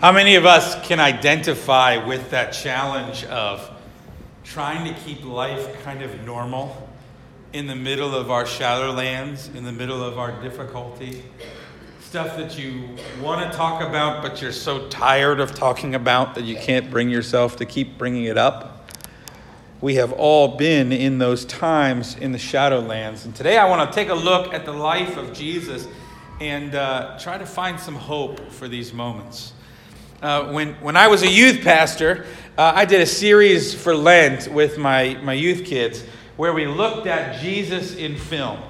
How many of us can identify with that challenge of trying to keep life kind of normal in the middle of our shadowlands, in the middle of our difficulty? Stuff that you want to talk about, but you're so tired of talking about that you can't bring yourself to keep bringing it up. We have all been in those times in the shadowlands. And today I want to take a look at the life of Jesus and uh, try to find some hope for these moments. Uh, when, when I was a youth pastor, uh, I did a series for Lent with my, my youth kids where we looked at Jesus in film.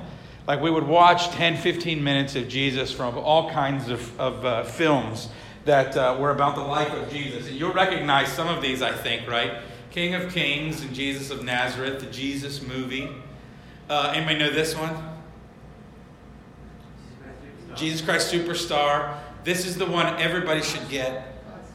Like we would watch 10, 15 minutes of Jesus from all kinds of, of uh, films that uh, were about the life of Jesus. And you'll recognize some of these, I think, right? King of Kings and Jesus of Nazareth, the Jesus movie. Uh, anybody know this one? Jesus Christ Superstar. This is the one everybody should get.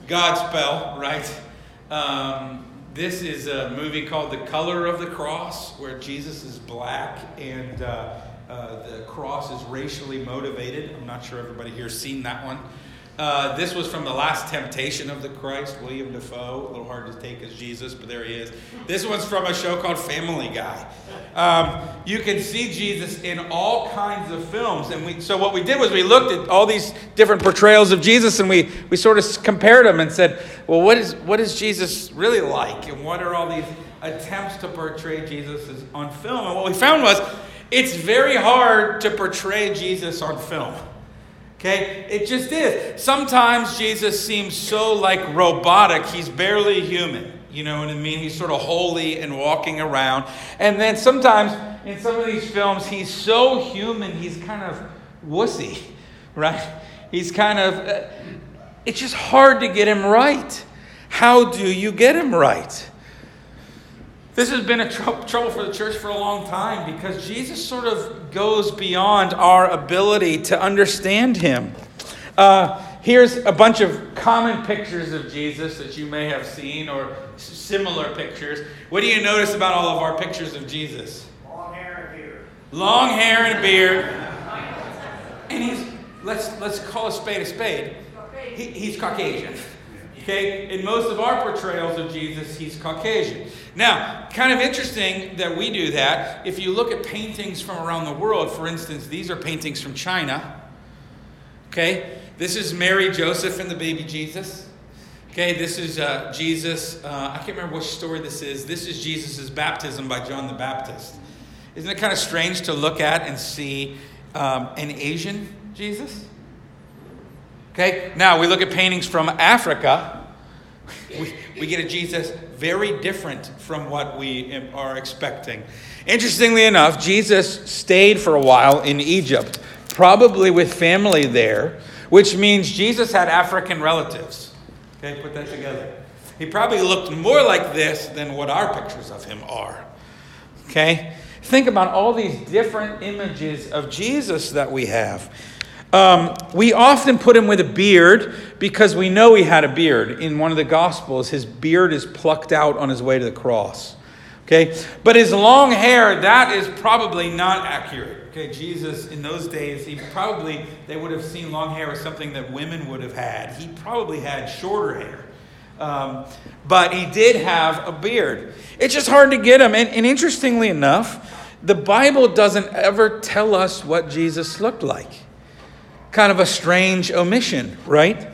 Godspell, right? Um, this is a movie called The Color of the Cross, where Jesus is black and uh, uh, the cross is racially motivated. I'm not sure everybody here has seen that one. Uh, this was from the last temptation of the Christ, Willem Dafoe. A little hard to take as Jesus, but there he is. This one's from a show called Family Guy. Um, you can see Jesus in all kinds of films. And we, so what we did was we looked at all these different portrayals of Jesus and we, we sort of compared them and said, well, what is, what is Jesus really like? And what are all these attempts to portray Jesus on film? And what we found was it's very hard to portray Jesus on film. Okay? It just is. Sometimes Jesus seems so like robotic, he's barely human. You know what I mean? He's sort of holy and walking around. And then sometimes in some of these films, he's so human, he's kind of wussy, right? He's kind of, uh, it's just hard to get him right. How do you get him right? This has been a tr- trouble for the church for a long time because Jesus sort of goes beyond our ability to understand him. Uh, here's a bunch of common pictures of Jesus that you may have seen or similar pictures. What do you notice about all of our pictures of Jesus? Long hair and beard. Long hair and a beard. And he's, let's, let's call a spade a spade. He, he's Caucasian. Okay? In most of our portrayals of Jesus, he's Caucasian. Now, kind of interesting that we do that. If you look at paintings from around the world, for instance, these are paintings from China. Okay? This is Mary, Joseph, and the baby Jesus. Okay, this is uh, Jesus. Uh, I can't remember which story this is. This is Jesus' baptism by John the Baptist. Isn't it kind of strange to look at and see um, an Asian Jesus? Okay, now we look at paintings from Africa. We, we get a Jesus very different from what we are expecting. Interestingly enough, Jesus stayed for a while in Egypt, probably with family there, which means Jesus had African relatives. Okay, put that together. He probably looked more like this than what our pictures of him are. Okay? Think about all these different images of Jesus that we have. Um, we often put him with a beard because we know he had a beard. In one of the Gospels, his beard is plucked out on his way to the cross. Okay? But his long hair, that is probably not accurate. Okay, Jesus in those days, he probably, they would have seen long hair as something that women would have had. He probably had shorter hair. Um, but he did have a beard. It's just hard to get him. And, and interestingly enough, the Bible doesn't ever tell us what Jesus looked like. Kind of a strange omission, right?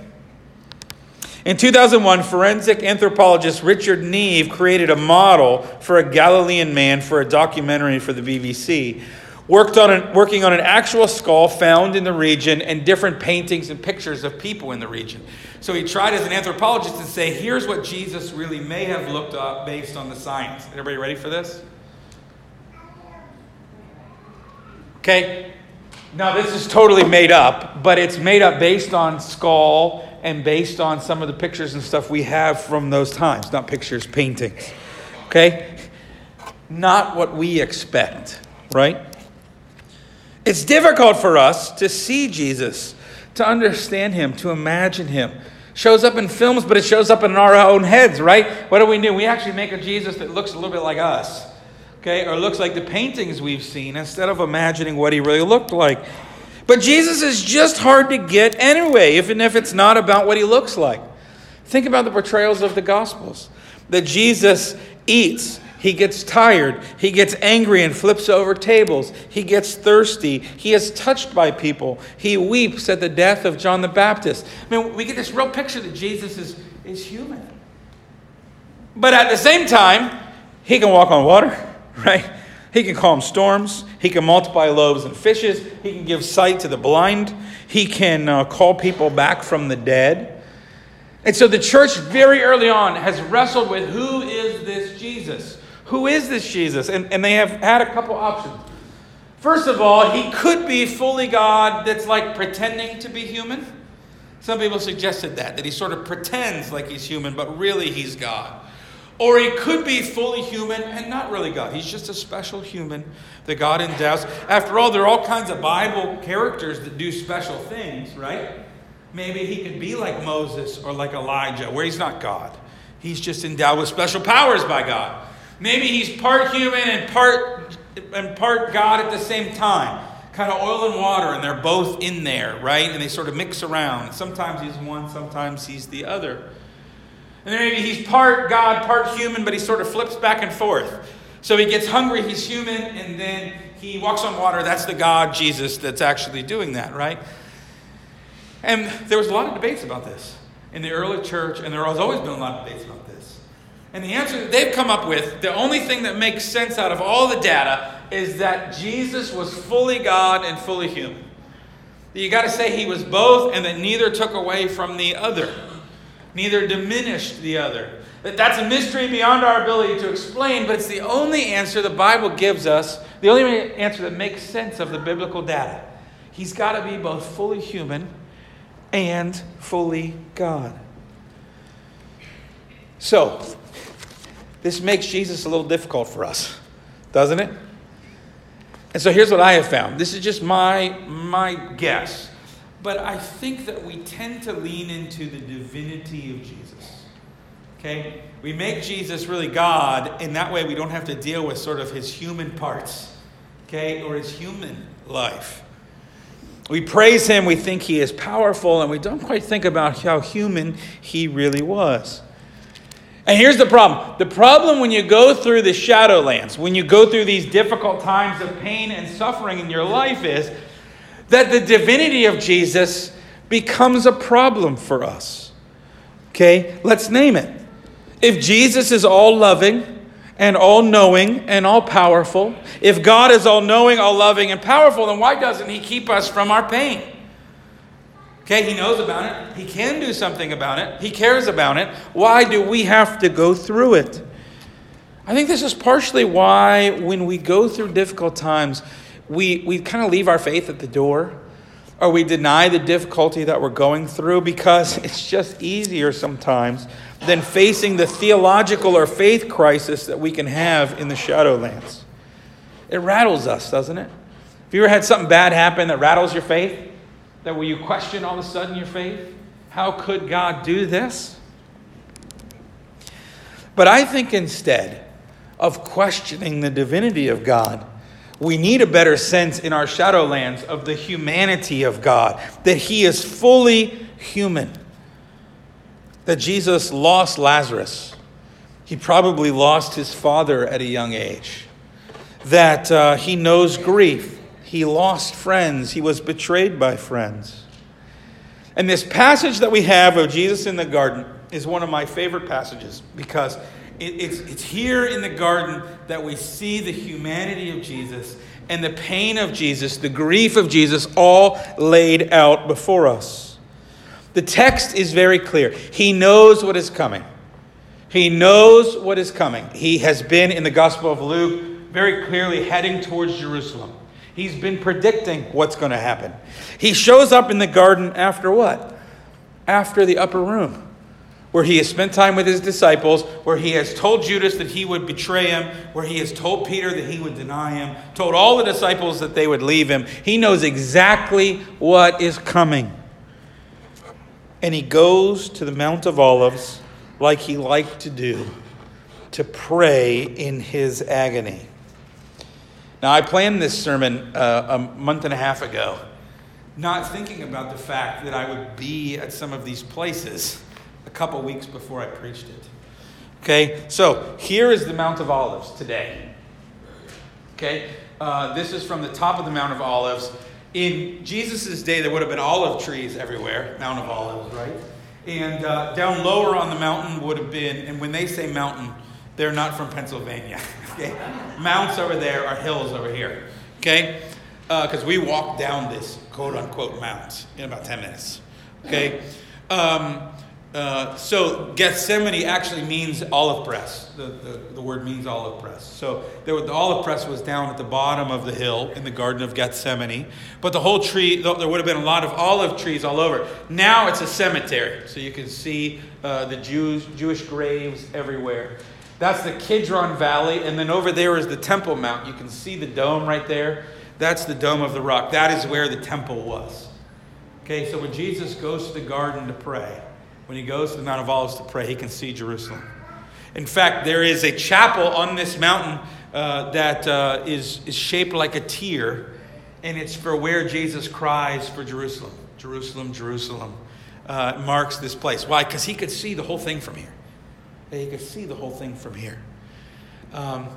In 2001, forensic anthropologist Richard Neave created a model for a Galilean man for a documentary for the BBC worked on an, working on an actual skull found in the region and different paintings and pictures of people in the region. So he tried as an anthropologist to say, here's what Jesus really may have looked up based on the science. Everybody ready for this? Okay. Now, this is totally made up, but it's made up based on skull and based on some of the pictures and stuff we have from those times. Not pictures, paintings. Okay? Not what we expect, right? It's difficult for us to see Jesus, to understand him, to imagine him. Shows up in films, but it shows up in our own heads, right? What do we do? We actually make a Jesus that looks a little bit like us, okay, or looks like the paintings we've seen instead of imagining what he really looked like. But Jesus is just hard to get anyway, even if it's not about what he looks like. Think about the portrayals of the Gospels that Jesus eats, he gets tired, he gets angry and flips over tables, he gets thirsty, he is touched by people, he weeps at the death of John the Baptist. I mean, we get this real picture that Jesus is, is human. But at the same time, he can walk on water, right? He can calm storms. He can multiply loaves and fishes. He can give sight to the blind. He can uh, call people back from the dead. And so the church, very early on, has wrestled with who is this Jesus? Who is this Jesus? And, and they have had a couple options. First of all, he could be fully God that's like pretending to be human. Some people suggested that, that he sort of pretends like he's human, but really he's God. Or he could be fully human and not really God. He's just a special human that God endows. After all, there are all kinds of Bible characters that do special things, right? Maybe he could be like Moses or like Elijah, where he's not God. He's just endowed with special powers by God. Maybe he's part human and part and part God at the same time. Kind of oil and water, and they're both in there, right? And they sort of mix around. Sometimes he's one, sometimes he's the other. And then maybe he's part God, part human, but he sort of flips back and forth. So he gets hungry, he's human, and then he walks on water. That's the God, Jesus, that's actually doing that, right? And there was a lot of debates about this in the early church, and there has always been a lot of debates about this. And the answer that they've come up with, the only thing that makes sense out of all the data, is that Jesus was fully God and fully human. You got to say he was both, and that neither took away from the other, neither diminished the other. That that's a mystery beyond our ability to explain, but it's the only answer the Bible gives us, the only answer that makes sense of the biblical data. He's got to be both fully human and fully God. So, this makes Jesus a little difficult for us, doesn't it? And so here's what I have found. This is just my, my guess. But I think that we tend to lean into the divinity of Jesus. Okay? We make Jesus really God, and that way we don't have to deal with sort of his human parts, okay, or his human life. We praise him, we think he is powerful, and we don't quite think about how human he really was. And here's the problem the problem when you go through the shadowlands, when you go through these difficult times of pain and suffering in your life, is that the divinity of Jesus becomes a problem for us. Okay, let's name it. If Jesus is all loving, and all knowing and all powerful. If God is all knowing, all loving, and powerful, then why doesn't He keep us from our pain? Okay, He knows about it. He can do something about it. He cares about it. Why do we have to go through it? I think this is partially why, when we go through difficult times, we, we kind of leave our faith at the door or we deny the difficulty that we're going through because it's just easier sometimes than facing the theological or faith crisis that we can have in the Shadowlands. It rattles us, doesn't it? Have you ever had something bad happen that rattles your faith? That where you question all of a sudden your faith? How could God do this? But I think instead of questioning the divinity of God, we need a better sense in our Shadowlands of the humanity of God, that He is fully human that Jesus lost Lazarus. He probably lost his father at a young age. That uh, he knows grief. He lost friends. He was betrayed by friends. And this passage that we have of Jesus in the garden is one of my favorite passages because it, it's, it's here in the garden that we see the humanity of Jesus and the pain of Jesus, the grief of Jesus, all laid out before us. The text is very clear. He knows what is coming. He knows what is coming. He has been in the Gospel of Luke very clearly heading towards Jerusalem. He's been predicting what's going to happen. He shows up in the garden after what? After the upper room, where he has spent time with his disciples, where he has told Judas that he would betray him, where he has told Peter that he would deny him, told all the disciples that they would leave him. He knows exactly what is coming and he goes to the Mount of Olives like he liked to do to pray in his agony. Now, I planned this sermon uh, a month and a half ago, not thinking about the fact that I would be at some of these places a couple weeks before I preached it. Okay, so here is the Mount of Olives today. Okay, uh, this is from the top of the Mount of Olives. In Jesus' day, there would have been olive trees everywhere, Mount of Olives, right? And uh, down lower on the mountain would have been, and when they say mountain, they're not from Pennsylvania. Okay? Mounts over there are hills over here. Okay? Because uh, we walked down this quote unquote mount in about 10 minutes. Okay? Um, uh, so Gethsemane actually means olive press. The, the, the word means olive press. So there, the olive press was down at the bottom of the hill in the Garden of Gethsemane. But the whole tree, there would have been a lot of olive trees all over. Now it's a cemetery. So you can see uh, the Jews, Jewish graves everywhere. That's the Kidron Valley. And then over there is the Temple Mount. You can see the dome right there. That's the Dome of the Rock. That is where the temple was. Okay, so when Jesus goes to the garden to pray, when he goes to the Mount of Olives to pray, he can see Jerusalem. In fact, there is a chapel on this mountain uh, that uh, is is, shaped like a tear, and it's for where Jesus cries for Jerusalem. Jerusalem, Jerusalem uh, marks this place. Why? Because he could see the whole thing from here. He could see the whole thing from here. Um,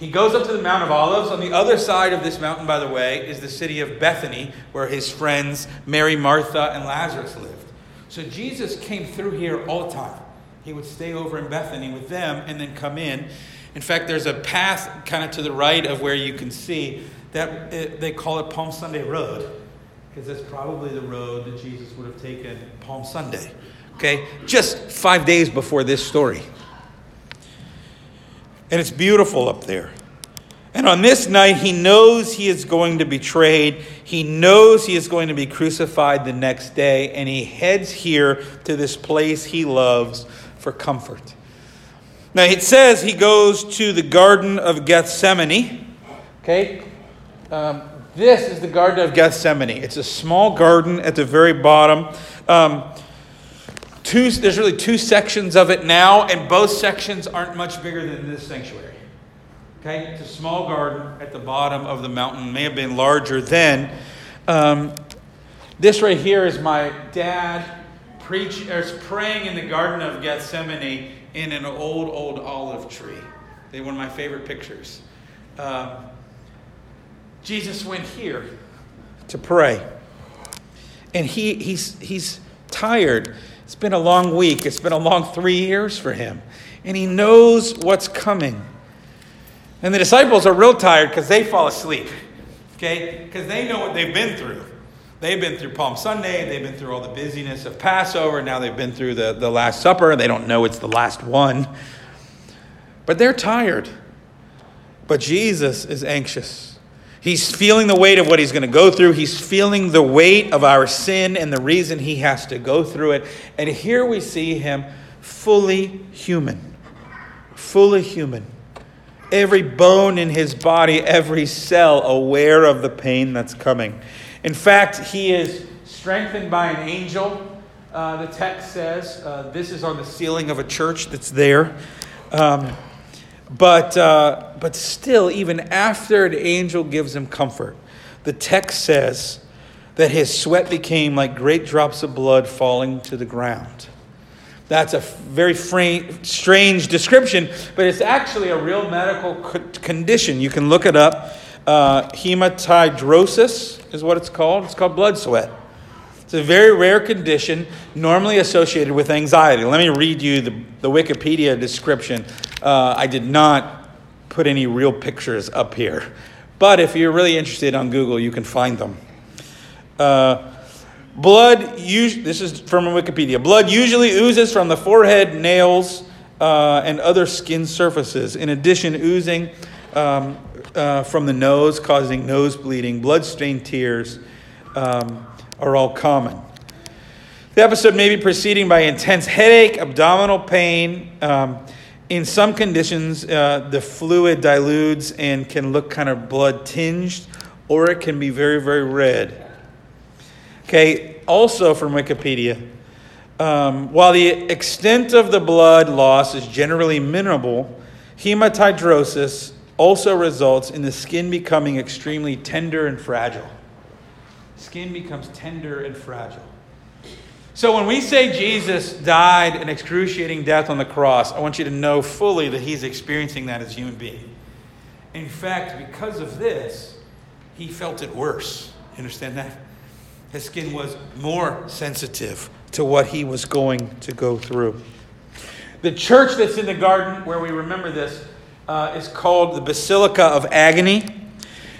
he goes up to the Mount of Olives. On the other side of this mountain, by the way, is the city of Bethany, where his friends Mary, Martha, and Lazarus lived. So Jesus came through here all the time. He would stay over in Bethany with them and then come in. In fact, there's a path kind of to the right of where you can see that it, they call it Palm Sunday Road because that's probably the road that Jesus would have taken Palm Sunday. Okay? Just five days before this story. And it's beautiful up there. And on this night, he knows he is going to be betrayed. He knows he is going to be crucified the next day. And he heads here to this place he loves for comfort. Now, it says he goes to the Garden of Gethsemane. Okay? Um, this is the Garden of Gethsemane. It's a small garden at the very bottom. Um, two, there's really two sections of it now, and both sections aren't much bigger than this sanctuary. Okay, it's a small garden at the bottom of the mountain, may have been larger then. Um, this right here is my dad preach, or praying in the Garden of Gethsemane in an old, old olive tree. They're one of my favorite pictures. Um, Jesus went here to pray. And he, he's, he's tired. It's been a long week. It's been a long three years for him. And he knows what's coming. And the disciples are real tired because they fall asleep, okay? Because they know what they've been through. They've been through Palm Sunday, they've been through all the busyness of Passover, now they've been through the, the Last Supper, they don't know it's the last one. But they're tired. But Jesus is anxious. He's feeling the weight of what he's going to go through. He's feeling the weight of our sin and the reason he has to go through it. And here we see him fully human. Fully human every bone in his body, every cell aware of the pain that's coming. In fact, he is strengthened by an angel. Uh, the text says uh, this is on the ceiling of a church that's there. Um, but, uh, but still, even after an angel gives him comfort, the text says that his sweat became like great drops of blood falling to the ground. That's a very strange description, but it's actually a real medical condition. You can look it up. Uh, hematidrosis is what it's called. It's called blood sweat. It's a very rare condition, normally associated with anxiety. Let me read you the, the Wikipedia description. Uh, I did not put any real pictures up here, but if you're really interested on Google, you can find them. Uh, Blood, this is from Wikipedia. Blood usually oozes from the forehead, nails, uh, and other skin surfaces. In addition, oozing um, uh, from the nose, causing nose bleeding, blood stained tears um, are all common. The episode may be preceding by intense headache, abdominal pain. Um, in some conditions, uh, the fluid dilutes and can look kind of blood tinged, or it can be very, very red. Okay, also from Wikipedia. Um, while the extent of the blood loss is generally minimal, hematidrosis also results in the skin becoming extremely tender and fragile. Skin becomes tender and fragile. So when we say Jesus died an excruciating death on the cross, I want you to know fully that he's experiencing that as a human being. In fact, because of this, he felt it worse. You understand that? His skin was more sensitive to what he was going to go through. The church that's in the garden where we remember this uh, is called the Basilica of Agony.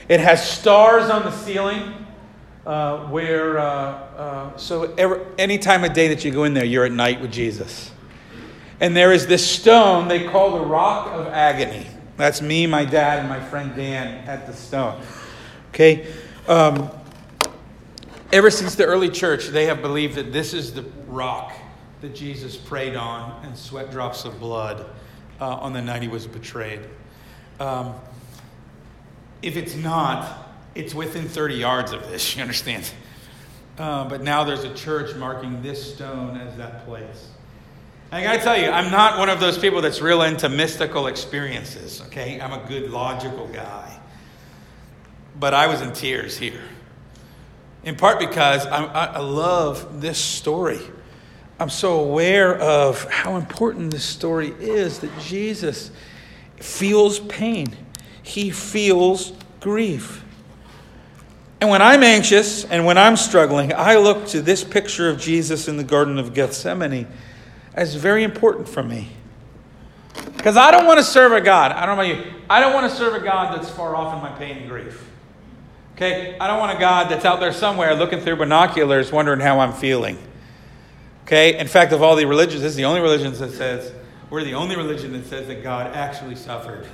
It has stars on the ceiling. Uh, where, uh, uh, so every, any time of day that you go in there, you're at night with Jesus. And there is this stone they call the Rock of Agony. That's me, my dad, and my friend Dan at the stone. Okay? Um, ever since the early church, they have believed that this is the rock that Jesus prayed on and sweat drops of blood uh, on the night he was betrayed. Um, if it's not, it's within 30 yards of this, you understand? Uh, but now there's a church marking this stone as that place. I gotta tell you, I'm not one of those people that's real into mystical experiences, okay? I'm a good logical guy. But I was in tears here. In part because I, I love this story. I'm so aware of how important this story is that Jesus feels pain, he feels grief. And when I'm anxious and when I'm struggling, I look to this picture of Jesus in the Garden of Gethsemane as very important for me. Because I don't want to serve a God. I don't know about you. I don't want to serve a God that's far off in my pain and grief. Okay? I don't want a God that's out there somewhere looking through binoculars wondering how I'm feeling. Okay? In fact, of all the religions, this is the only religion that says, we're the only religion that says that God actually suffered,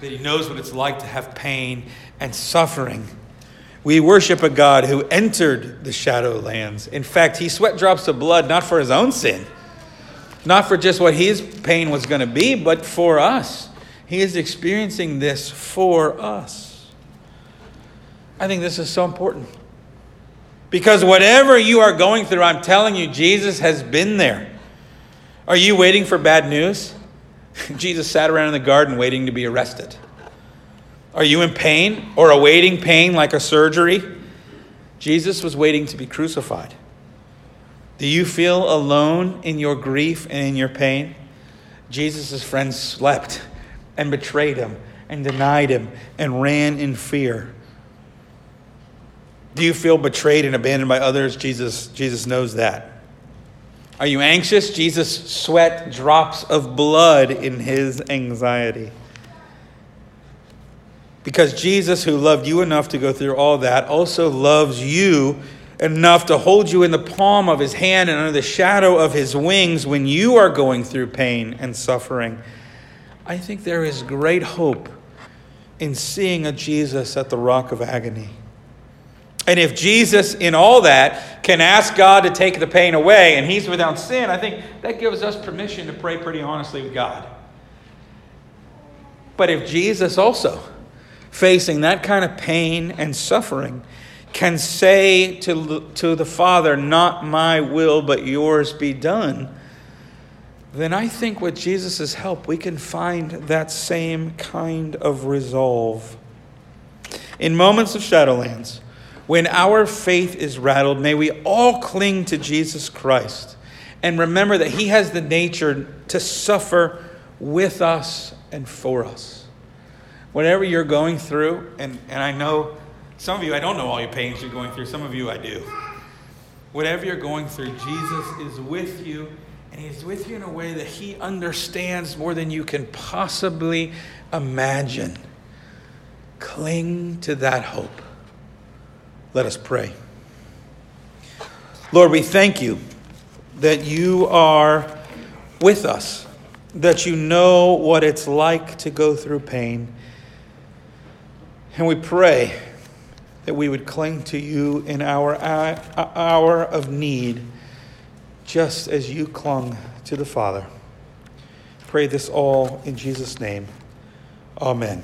that He knows what it's like to have pain and suffering. We worship a God who entered the shadow lands. In fact, he sweat drops of blood not for his own sin, not for just what his pain was going to be, but for us. He is experiencing this for us. I think this is so important. Because whatever you are going through, I'm telling you, Jesus has been there. Are you waiting for bad news? Jesus sat around in the garden waiting to be arrested. Are you in pain or awaiting pain like a surgery? Jesus was waiting to be crucified. Do you feel alone in your grief and in your pain? Jesus' friends slept and betrayed him and denied him and ran in fear. Do you feel betrayed and abandoned by others? Jesus, Jesus knows that. Are you anxious? Jesus sweat drops of blood in his anxiety. Because Jesus, who loved you enough to go through all that, also loves you enough to hold you in the palm of his hand and under the shadow of his wings when you are going through pain and suffering. I think there is great hope in seeing a Jesus at the rock of agony. And if Jesus, in all that, can ask God to take the pain away and he's without sin, I think that gives us permission to pray pretty honestly with God. But if Jesus also, facing that kind of pain and suffering can say to, to the Father, Not my will, but yours be done, then I think with Jesus' help, we can find that same kind of resolve. In moments of Shadowlands, when our faith is rattled, may we all cling to Jesus Christ and remember that He has the nature to suffer with us and for us whatever you're going through, and, and I know some of you, I don't know all your pains you're going through, some of you I do. Whatever you're going through, Jesus is with you, and He's with you in a way that He understands more than you can possibly imagine. Cling to that hope. Let us pray. Lord, we thank you that you are with us, that you know what it's like to go through pain and we pray that we would cling to you in our uh, hour of need, just as you clung to the Father. Pray this all in Jesus' name. Amen.